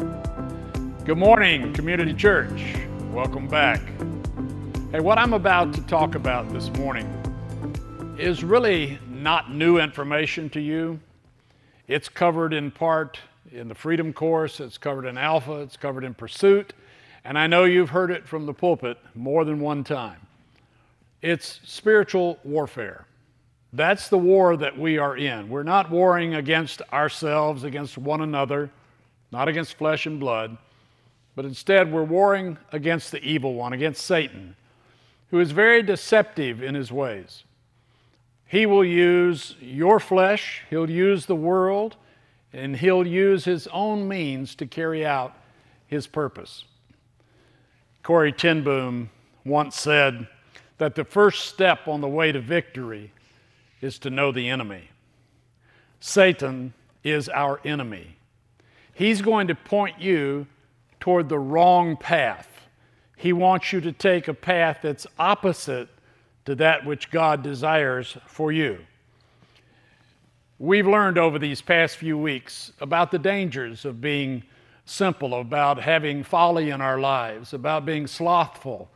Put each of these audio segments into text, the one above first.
Good morning, Community Church. Welcome back. Hey, what I'm about to talk about this morning is really not new information to you. It's covered in part in the Freedom Course, it's covered in Alpha, it's covered in Pursuit, and I know you've heard it from the pulpit more than one time. It's spiritual warfare. That's the war that we are in. We're not warring against ourselves, against one another, not against flesh and blood, but instead we're warring against the evil one, against Satan, who is very deceptive in his ways. He will use your flesh, he'll use the world, and he'll use his own means to carry out his purpose. Corrie ten Boom once said that the first step on the way to victory is to know the enemy. Satan is our enemy. He's going to point you toward the wrong path. He wants you to take a path that's opposite to that which God desires for you. We've learned over these past few weeks about the dangers of being simple, about having folly in our lives, about being slothful.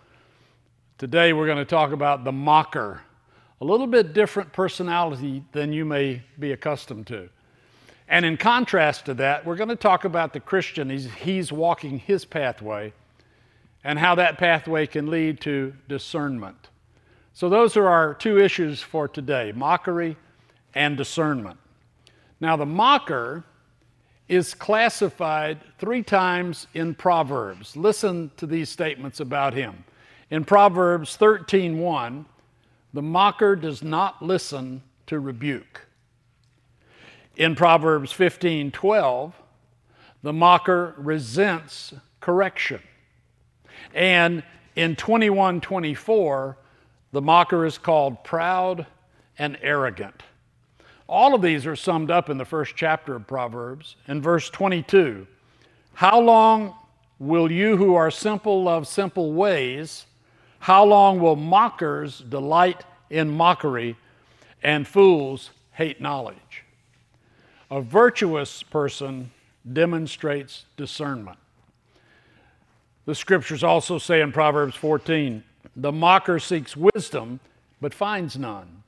Today we're going to talk about the mocker a little bit different personality than you may be accustomed to. And in contrast to that, we're going to talk about the Christian. He's, he's walking his pathway and how that pathway can lead to discernment. So, those are our two issues for today mockery and discernment. Now, the mocker is classified three times in Proverbs. Listen to these statements about him. In Proverbs 13:1, the mocker does not listen to rebuke. In Proverbs 15 12, the mocker resents correction. And in 21 24, the mocker is called proud and arrogant. All of these are summed up in the first chapter of Proverbs. In verse 22, how long will you who are simple love simple ways? How long will mockers delight in mockery and fools hate knowledge? A virtuous person demonstrates discernment. The scriptures also say in Proverbs 14 the mocker seeks wisdom but finds none,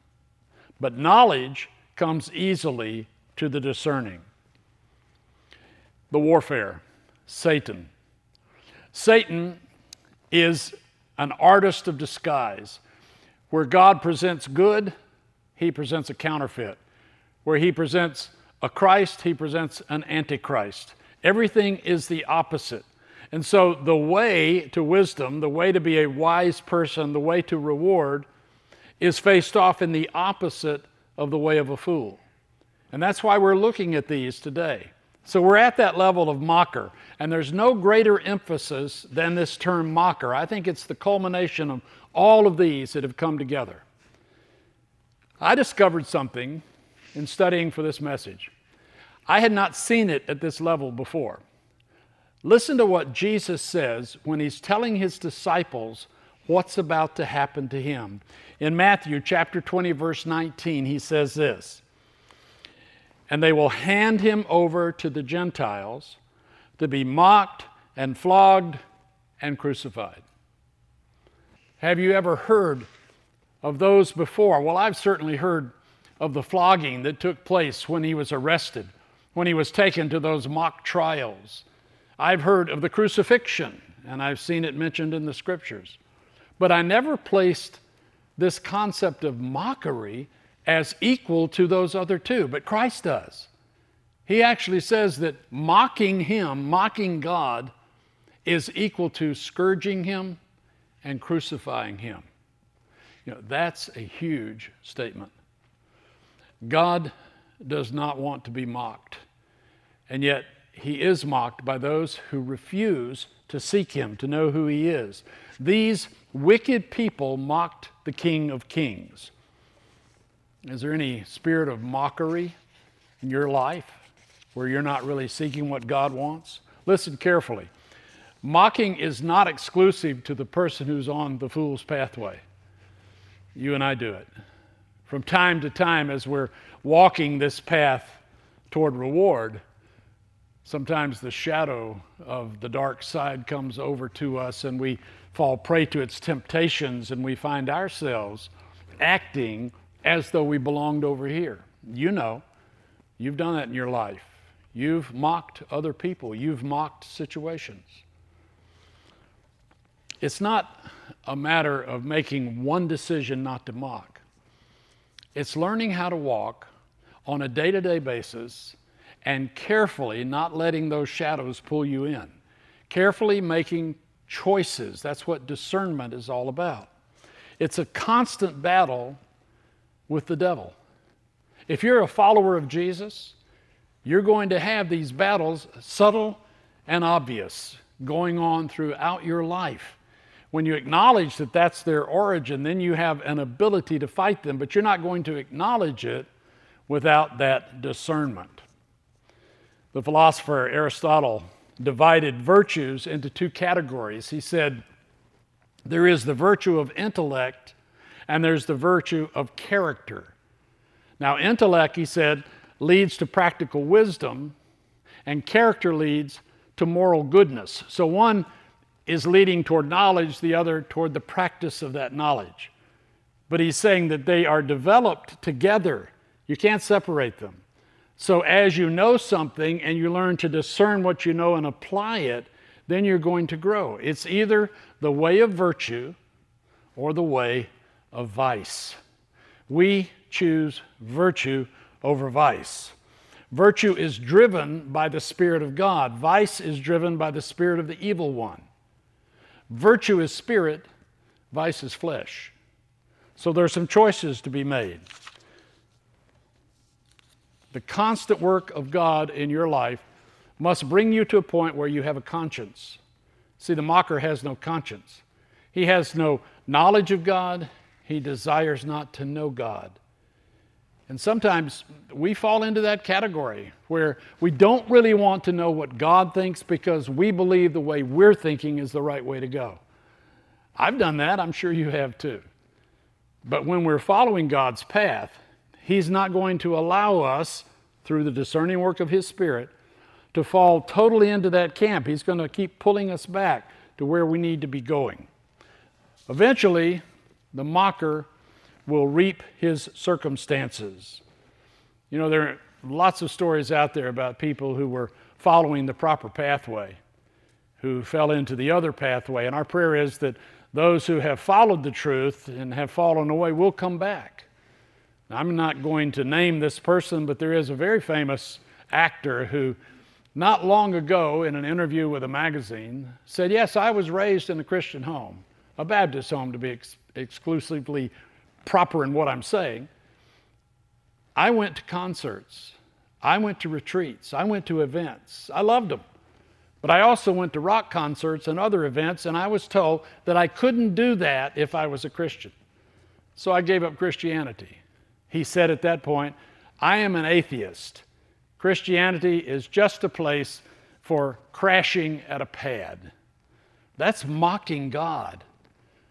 but knowledge comes easily to the discerning. The warfare, Satan. Satan is an artist of disguise. Where God presents good, he presents a counterfeit. Where he presents a Christ, he presents an antichrist. Everything is the opposite. And so, the way to wisdom, the way to be a wise person, the way to reward, is faced off in the opposite of the way of a fool. And that's why we're looking at these today. So we're at that level of mocker, and there's no greater emphasis than this term mocker. I think it's the culmination of all of these that have come together. I discovered something in studying for this message. I had not seen it at this level before. Listen to what Jesus says when he's telling his disciples what's about to happen to him. In Matthew chapter 20 verse 19, he says this: and they will hand him over to the Gentiles to be mocked and flogged and crucified. Have you ever heard of those before? Well, I've certainly heard of the flogging that took place when he was arrested, when he was taken to those mock trials. I've heard of the crucifixion, and I've seen it mentioned in the scriptures. But I never placed this concept of mockery as equal to those other two, but Christ does. He actually says that mocking Him, mocking God, is equal to scourging Him and crucifying Him. You know, that's a huge statement. God does not want to be mocked, and yet He is mocked by those who refuse to seek Him, to know who He is. These wicked people mocked the King of Kings. Is there any spirit of mockery in your life where you're not really seeking what God wants? Listen carefully. Mocking is not exclusive to the person who's on the fool's pathway. You and I do it. From time to time, as we're walking this path toward reward, Sometimes the shadow of the dark side comes over to us and we fall prey to its temptations and we find ourselves acting as though we belonged over here. You know, you've done that in your life. You've mocked other people, you've mocked situations. It's not a matter of making one decision not to mock, it's learning how to walk on a day to day basis and carefully not letting those shadows pull you in. Carefully making choices. That's what discernment is all about. It's a constant battle with the devil. If you're a follower of Jesus, you're going to have these battles, subtle and obvious, going on throughout your life. When you acknowledge that that's their origin, then you have an ability to fight them, but you're not going to acknowledge it without that discernment. The philosopher Aristotle divided virtues into two categories. He said, There is the virtue of intellect, and there's the virtue of character. Now, intellect, he said, leads to practical wisdom, and character leads to moral goodness. So one is leading toward knowledge, the other toward the practice of that knowledge. But he's saying that they are developed together, you can't separate them. So, as you know something and you learn to discern what you know and apply it, then you're going to grow. It's either the way of virtue or the way of vice. We choose virtue over vice. Virtue is driven by the Spirit of God, vice is driven by the Spirit of the evil one. Virtue is spirit, vice is flesh. So there are some choices to be made the constant work of God in your life must bring you to a point where you have a conscience. See, the mocker has no conscience. He has no knowledge of God. He desires not to know God. And sometimes we fall into that category where we don't really want to know what God thinks because we believe the way we're thinking is the right way to go. I've done that, I'm sure you have too. But when we're following God's path, He's not going to allow us, through the discerning work of His Spirit, to fall totally into that camp. He's going to keep pulling us back to where we need to be going. Eventually, the mocker will reap his circumstances. You know, there are lots of stories out there about people who were following the proper pathway, who fell into the other pathway. And our prayer is that those who have followed the truth and have fallen away will come back. I'm not going to name this person, but there is a very famous actor who, not long ago, in an interview with a magazine, said, Yes, I was raised in a Christian home, a Baptist home to be ex- exclusively proper in what I'm saying. I went to concerts, I went to retreats, I went to events. I loved them. But I also went to rock concerts and other events, and I was told that I couldn't do that if I was a Christian. So I gave up Christianity. He said at that point, I am an atheist. Christianity is just a place for crashing at a pad. That's mocking God.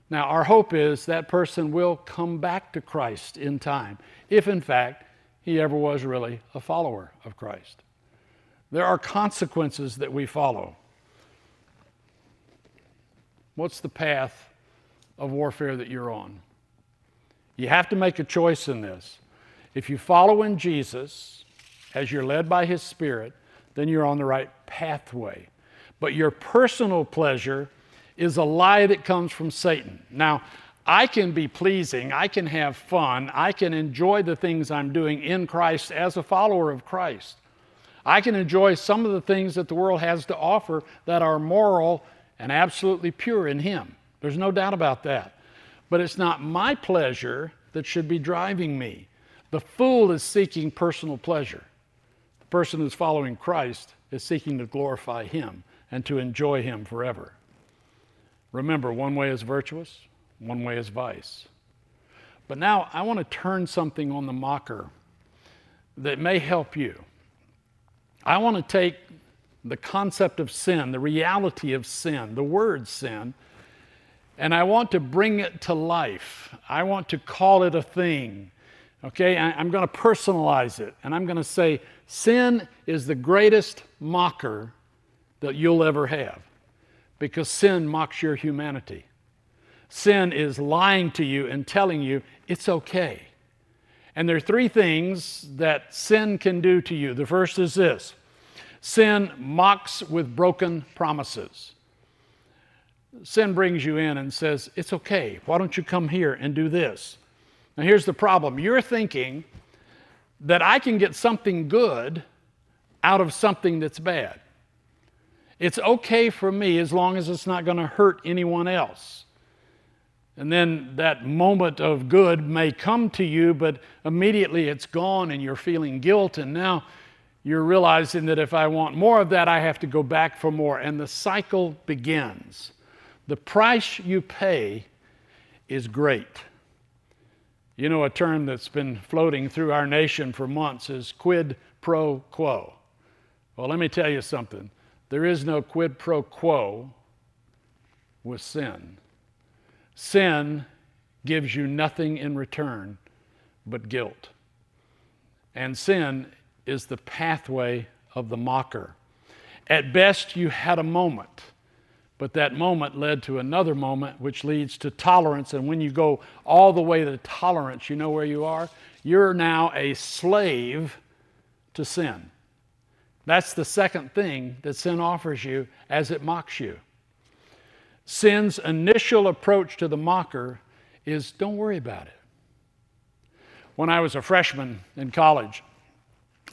Now, our hope is that person will come back to Christ in time, if in fact he ever was really a follower of Christ. There are consequences that we follow. What's the path of warfare that you're on? You have to make a choice in this. If you follow in Jesus as you're led by His Spirit, then you're on the right pathway. But your personal pleasure is a lie that comes from Satan. Now, I can be pleasing, I can have fun, I can enjoy the things I'm doing in Christ as a follower of Christ. I can enjoy some of the things that the world has to offer that are moral and absolutely pure in Him. There's no doubt about that. But it's not my pleasure that should be driving me. The fool is seeking personal pleasure. The person who's following Christ is seeking to glorify Him and to enjoy Him forever. Remember, one way is virtuous, one way is vice. But now I want to turn something on the mocker that may help you. I want to take the concept of sin, the reality of sin, the word sin, and I want to bring it to life. I want to call it a thing. Okay, I'm going to personalize it, and I'm going to say sin is the greatest mocker that you'll ever have because sin mocks your humanity. Sin is lying to you and telling you it's okay. And there are three things that sin can do to you. The first is this sin mocks with broken promises. Sin brings you in and says, It's okay. Why don't you come here and do this? Now, here's the problem you're thinking that I can get something good out of something that's bad. It's okay for me as long as it's not going to hurt anyone else. And then that moment of good may come to you, but immediately it's gone and you're feeling guilt. And now you're realizing that if I want more of that, I have to go back for more. And the cycle begins. The price you pay is great. You know, a term that's been floating through our nation for months is quid pro quo. Well, let me tell you something. There is no quid pro quo with sin. Sin gives you nothing in return but guilt. And sin is the pathway of the mocker. At best, you had a moment, but that moment led to another moment, which leads to tolerance. And when you go all the way to tolerance, you know where you are? You're now a slave to sin. That's the second thing that sin offers you as it mocks you. Sin's initial approach to the mocker is don't worry about it. When I was a freshman in college,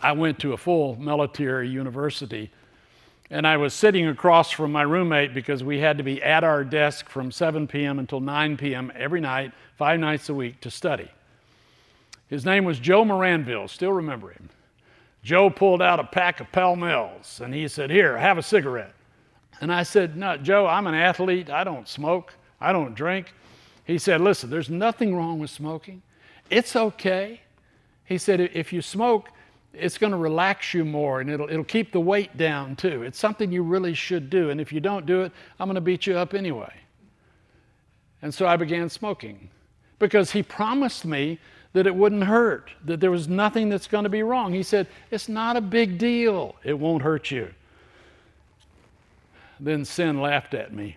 I went to a full military university and I was sitting across from my roommate because we had to be at our desk from 7 p.m. until 9 p.m. every night, five nights a week to study. His name was Joe Moranville, still remember him. Joe pulled out a pack of Pall Malls and he said, Here, have a cigarette. And I said, No, Joe, I'm an athlete. I don't smoke. I don't drink. He said, Listen, there's nothing wrong with smoking. It's okay. He said, If you smoke, it's going to relax you more and it'll, it'll keep the weight down too. It's something you really should do. And if you don't do it, I'm going to beat you up anyway. And so I began smoking because he promised me that it wouldn't hurt, that there was nothing that's going to be wrong. He said, It's not a big deal, it won't hurt you. Then sin laughed at me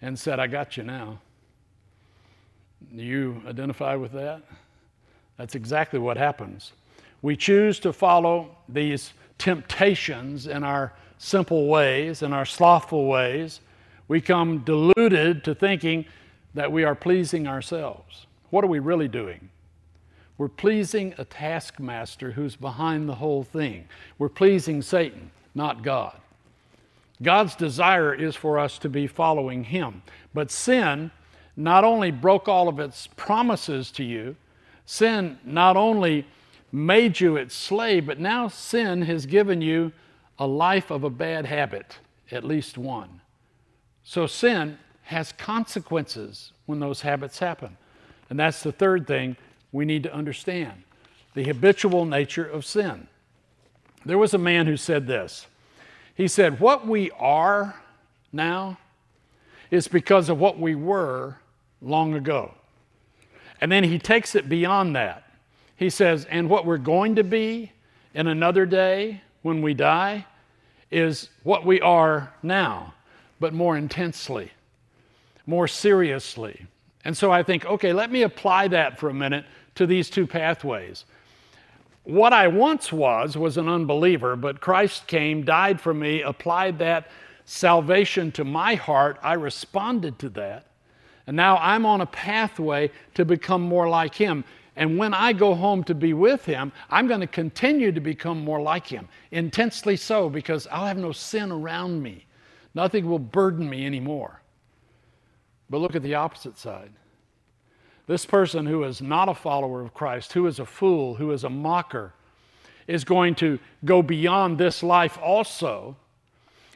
and said, I got you now. Do you identify with that? That's exactly what happens. We choose to follow these temptations in our simple ways, in our slothful ways. We come deluded to thinking that we are pleasing ourselves. What are we really doing? We're pleasing a taskmaster who's behind the whole thing. We're pleasing Satan, not God. God's desire is for us to be following Him. But sin not only broke all of its promises to you, sin not only made you its slave, but now sin has given you a life of a bad habit, at least one. So sin has consequences when those habits happen. And that's the third thing we need to understand the habitual nature of sin. There was a man who said this he said, What we are now is because of what we were long ago. And then he takes it beyond that. He says, And what we're going to be in another day when we die is what we are now, but more intensely, more seriously. And so I think, okay, let me apply that for a minute to these two pathways. What I once was was an unbeliever, but Christ came, died for me, applied that salvation to my heart. I responded to that. And now I'm on a pathway to become more like Him. And when I go home to be with Him, I'm going to continue to become more like Him, intensely so, because I'll have no sin around me. Nothing will burden me anymore. But look at the opposite side. This person who is not a follower of Christ, who is a fool, who is a mocker, is going to go beyond this life also,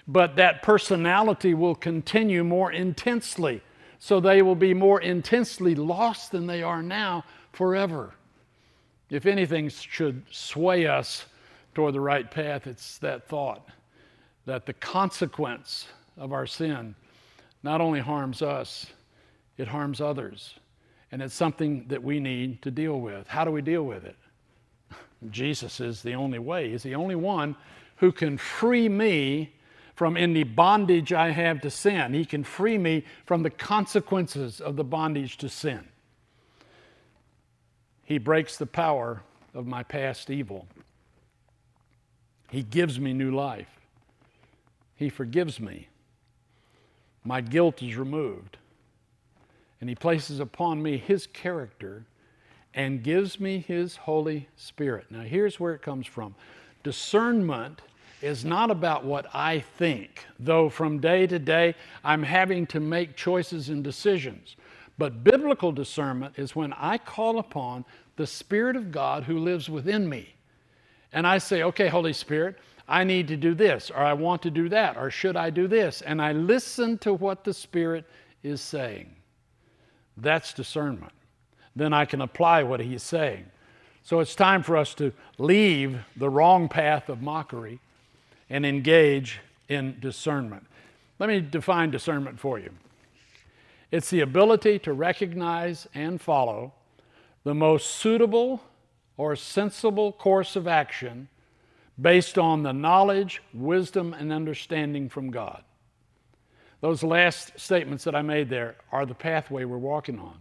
but that personality will continue more intensely. So they will be more intensely lost than they are now forever. If anything should sway us toward the right path, it's that thought that the consequence of our sin not only harms us, it harms others. And it's something that we need to deal with. How do we deal with it? Jesus is the only way. He's the only one who can free me from any bondage I have to sin. He can free me from the consequences of the bondage to sin. He breaks the power of my past evil. He gives me new life. He forgives me. My guilt is removed. And He places upon me His character and gives me His Holy Spirit. Now, here's where it comes from discernment is not about what I think, though from day to day I'm having to make choices and decisions. But biblical discernment is when I call upon the Spirit of God who lives within me. And I say, okay, Holy Spirit, I need to do this, or I want to do that, or should I do this? And I listen to what the Spirit is saying. That's discernment. Then I can apply what He's saying. So it's time for us to leave the wrong path of mockery and engage in discernment. Let me define discernment for you it's the ability to recognize and follow the most suitable or sensible course of action based on the knowledge, wisdom, and understanding from God. Those last statements that I made there are the pathway we're walking on.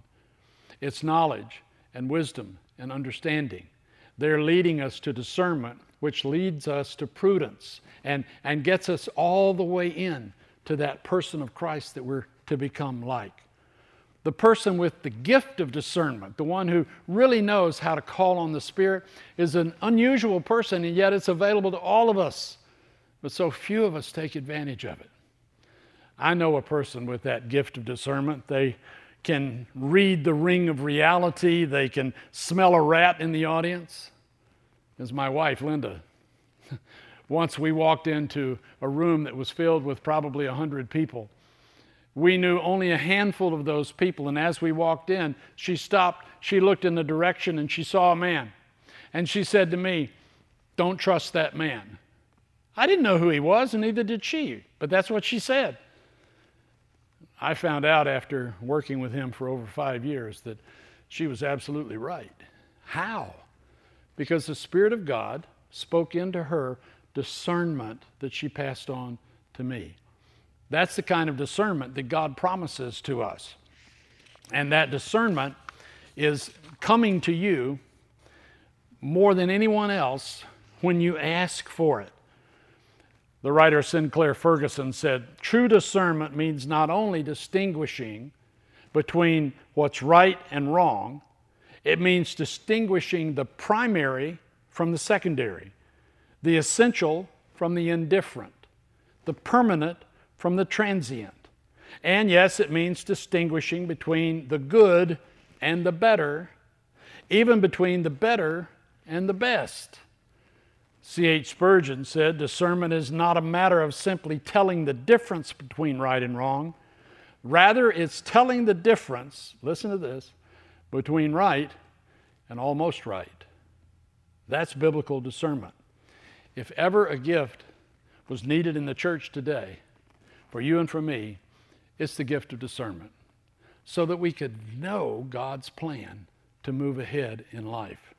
It's knowledge and wisdom and understanding. They're leading us to discernment, which leads us to prudence and, and gets us all the way in to that person of Christ that we're to become like the person with the gift of discernment, the one who really knows how to call on the Spirit, is an unusual person, and yet it's available to all of us. But so few of us take advantage of it. I know a person with that gift of discernment. They can read the ring of reality, they can smell a rat in the audience. As my wife, Linda. Once we walked into a room that was filled with probably 100 people we knew only a handful of those people. And as we walked in, she stopped, she looked in the direction, and she saw a man. And she said to me, Don't trust that man. I didn't know who he was, and neither did she, but that's what she said. I found out after working with him for over five years that she was absolutely right. How? Because the Spirit of God spoke into her discernment that she passed on to me. That's the kind of discernment that God promises to us. And that discernment is coming to you more than anyone else when you ask for it. The writer Sinclair Ferguson said true discernment means not only distinguishing between what's right and wrong, it means distinguishing the primary from the secondary, the essential from the indifferent, the permanent from the transient. And yes, it means distinguishing between the good and the better, even between the better and the best. C.H. Spurgeon said, Discernment is not a matter of simply telling the difference between right and wrong. Rather, it's telling the difference, listen to this, between right and almost right. That's biblical discernment. If ever a gift was needed in the church today, for you and for me, it's the gift of discernment so that we could know God's plan to move ahead in life.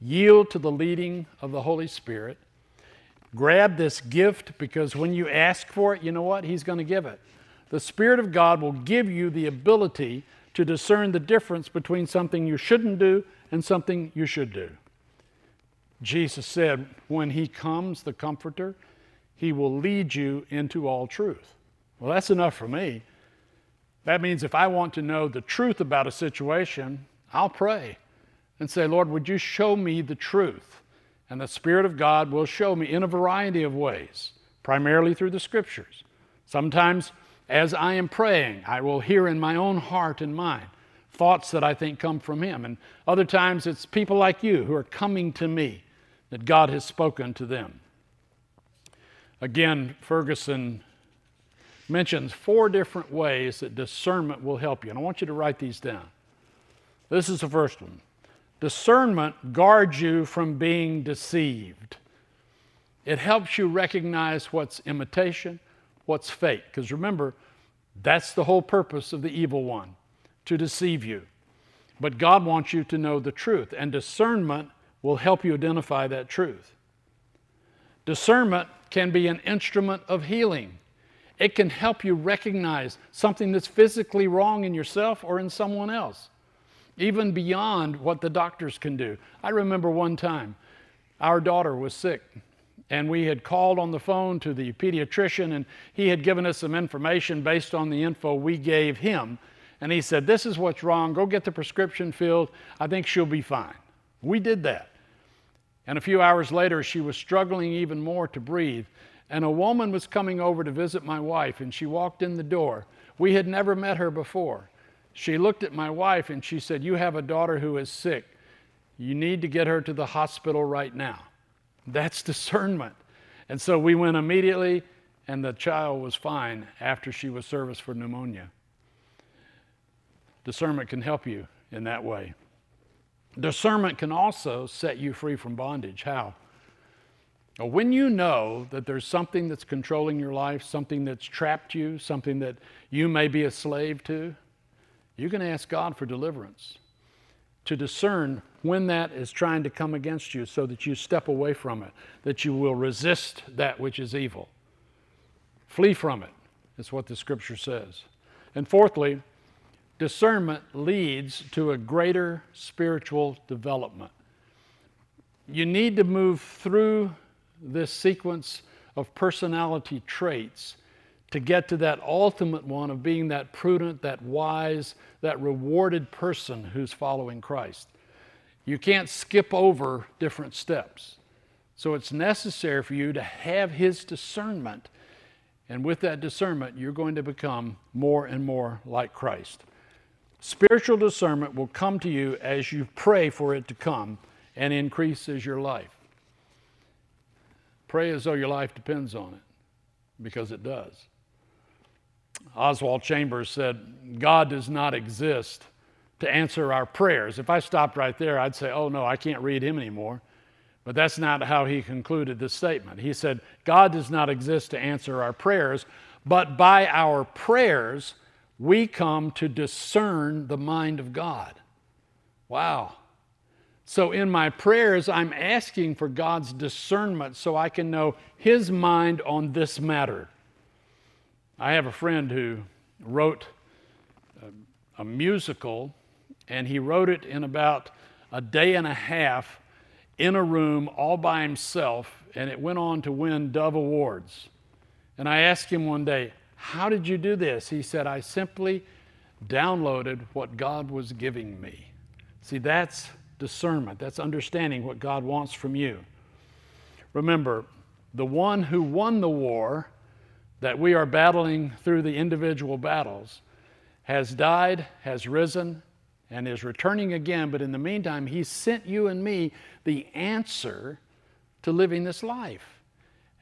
Yield to the leading of the Holy Spirit. Grab this gift because when you ask for it, you know what? He's going to give it. The Spirit of God will give you the ability to discern the difference between something you shouldn't do and something you should do. Jesus said, When He comes, the Comforter, he will lead you into all truth. Well, that's enough for me. That means if I want to know the truth about a situation, I'll pray and say, Lord, would you show me the truth? And the Spirit of God will show me in a variety of ways, primarily through the Scriptures. Sometimes, as I am praying, I will hear in my own heart and mind thoughts that I think come from Him. And other times, it's people like you who are coming to me that God has spoken to them. Again, Ferguson mentions four different ways that discernment will help you. And I want you to write these down. This is the first one discernment guards you from being deceived. It helps you recognize what's imitation, what's fake. Because remember, that's the whole purpose of the evil one to deceive you. But God wants you to know the truth, and discernment will help you identify that truth. Discernment can be an instrument of healing. It can help you recognize something that's physically wrong in yourself or in someone else, even beyond what the doctors can do. I remember one time our daughter was sick, and we had called on the phone to the pediatrician, and he had given us some information based on the info we gave him. And he said, This is what's wrong. Go get the prescription filled. I think she'll be fine. We did that. And a few hours later, she was struggling even more to breathe. And a woman was coming over to visit my wife, and she walked in the door. We had never met her before. She looked at my wife and she said, You have a daughter who is sick. You need to get her to the hospital right now. That's discernment. And so we went immediately, and the child was fine after she was serviced for pneumonia. Discernment can help you in that way. Discernment can also set you free from bondage. How? When you know that there's something that's controlling your life, something that's trapped you, something that you may be a slave to, you can ask God for deliverance to discern when that is trying to come against you so that you step away from it, that you will resist that which is evil. Flee from it, is what the scripture says. And fourthly, discernment leads to a greater spiritual development. You need to move through this sequence of personality traits to get to that ultimate one of being that prudent, that wise, that rewarded person who's following Christ. You can't skip over different steps. So it's necessary for you to have His discernment. And with that discernment, you're going to become more and more like Christ. Spiritual discernment will come to you as you pray for it to come and increases your life. Pray as though your life depends on it, because it does. Oswald Chambers said, God does not exist to answer our prayers. If I stopped right there, I'd say, oh no, I can't read him anymore. But that's not how he concluded this statement. He said, God does not exist to answer our prayers, but by our prayers, we come to discern the mind of God. Wow. So in my prayers, I'm asking for God's discernment so I can know His mind on this matter. I have a friend who wrote a, a musical, and he wrote it in about a day and a half in a room all by himself, and it went on to win Dove Awards. And I asked him one day, how did you do this? He said, I simply downloaded what God was giving me. See, that's discernment, that's understanding what God wants from you. Remember, the one who won the war that we are battling through the individual battles has died, has risen, and is returning again. But in the meantime, He sent you and me the answer to living this life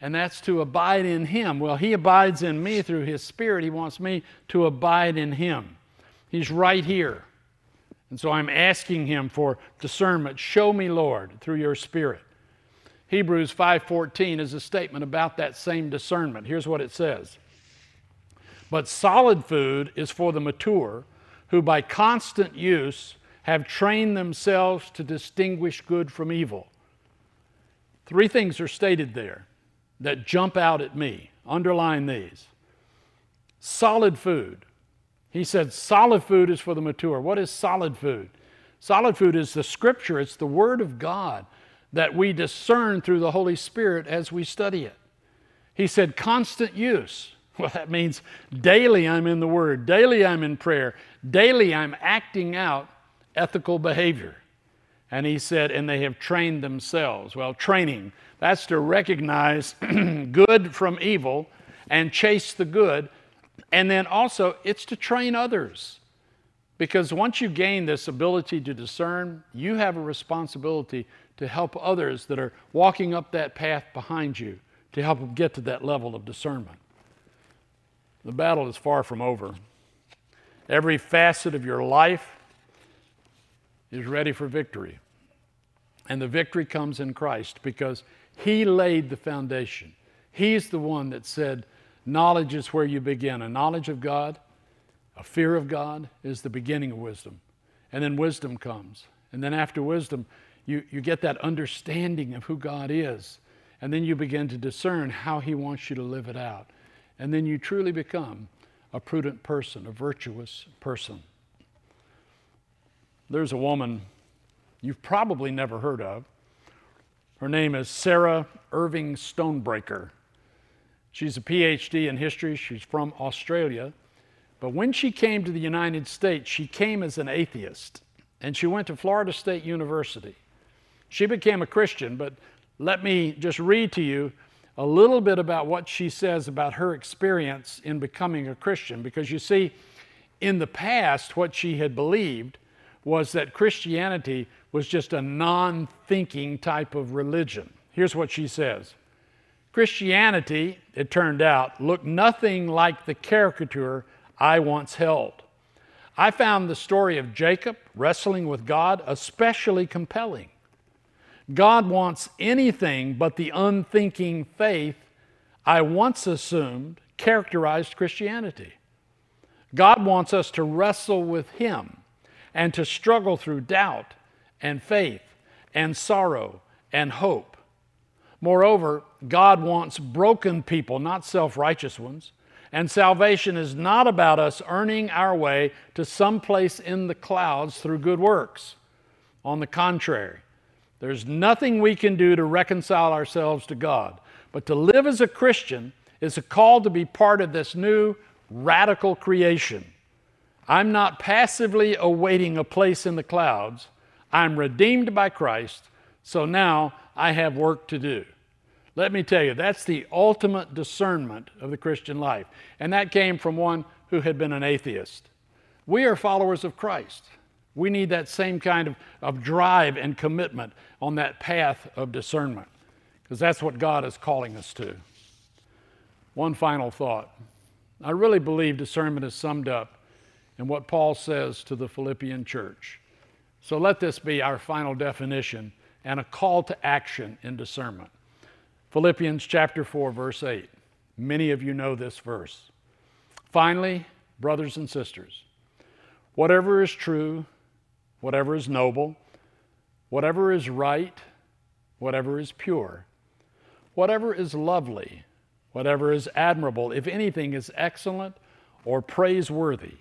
and that's to abide in Him. Well, He abides in me through His Spirit. He wants me to abide in Him. He's right here. And so I'm asking Him for discernment. Show me, Lord, through your Spirit. Hebrews 5:14 is a statement about that same discernment. Here's what it says. But solid food is for the mature, who by constant use have trained themselves to distinguish good from evil. Three things are stated there that jump out at me. Underline these. Solid food. He said, solid food is for the mature. What is solid food? Solid food is the scripture, it's the word of God that we discern through the Holy Spirit as we study it. He said, constant use. Well, that means daily I'm in the Word, daily I'm in prayer, daily I'm acting out ethical behavior. And he said, and they have trained themselves. Well, training, that's to recognize good from evil and chase the good. And then also, it's to train others. Because once you gain this ability to discern, you have a responsibility to help others that are walking up that path behind you to help them get to that level of discernment. The battle is far from over. Every facet of your life is ready for victory. And the victory comes in Christ because He laid the foundation. He's the one that said, Knowledge is where you begin. A knowledge of God, a fear of God is the beginning of wisdom. And then wisdom comes. And then after wisdom, you, you get that understanding of who God is. And then you begin to discern how He wants you to live it out. And then you truly become a prudent person, a virtuous person. There's a woman you've probably never heard of. Her name is Sarah Irving Stonebraker. She's a PhD in history. She's from Australia. But when she came to the United States, she came as an atheist. And she went to Florida State University. She became a Christian, but let me just read to you a little bit about what she says about her experience in becoming a Christian. Because you see, in the past, what she had believed was that Christianity was just a non thinking type of religion. Here's what she says Christianity, it turned out, looked nothing like the caricature I once held. I found the story of Jacob wrestling with God especially compelling. God wants anything but the unthinking faith I once assumed characterized Christianity. God wants us to wrestle with Him and to struggle through doubt and faith and sorrow and hope. Moreover, God wants broken people, not self righteous ones. And salvation is not about us earning our way to some place in the clouds through good works. On the contrary, there's nothing we can do to reconcile ourselves to God. But to live as a Christian is a call to be part of this new radical creation. I'm not passively awaiting a place in the clouds. I'm redeemed by Christ, so now I have work to do. Let me tell you, that's the ultimate discernment of the Christian life. And that came from one who had been an atheist. We are followers of Christ. We need that same kind of, of drive and commitment on that path of discernment, because that's what God is calling us to. One final thought. I really believe discernment is summed up and what Paul says to the Philippian church. So let this be our final definition and a call to action in discernment. Philippians chapter 4, verse 8. Many of you know this verse. Finally, brothers and sisters, whatever is true, whatever is noble, whatever is right, whatever is pure, whatever is lovely, whatever is admirable, if anything is excellent or praiseworthy,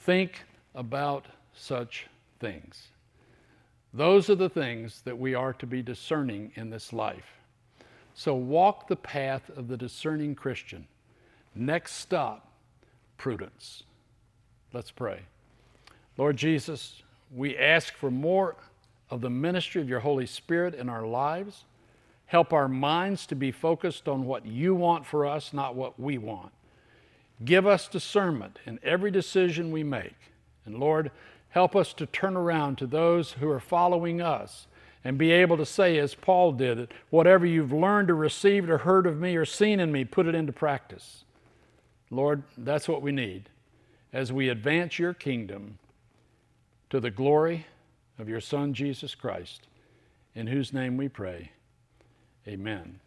Think about such things. Those are the things that we are to be discerning in this life. So walk the path of the discerning Christian. Next stop, prudence. Let's pray. Lord Jesus, we ask for more of the ministry of your Holy Spirit in our lives. Help our minds to be focused on what you want for us, not what we want. Give us discernment in every decision we make. And Lord, help us to turn around to those who are following us and be able to say, as Paul did, whatever you've learned or received or heard of me or seen in me, put it into practice. Lord, that's what we need as we advance your kingdom to the glory of your Son, Jesus Christ, in whose name we pray. Amen.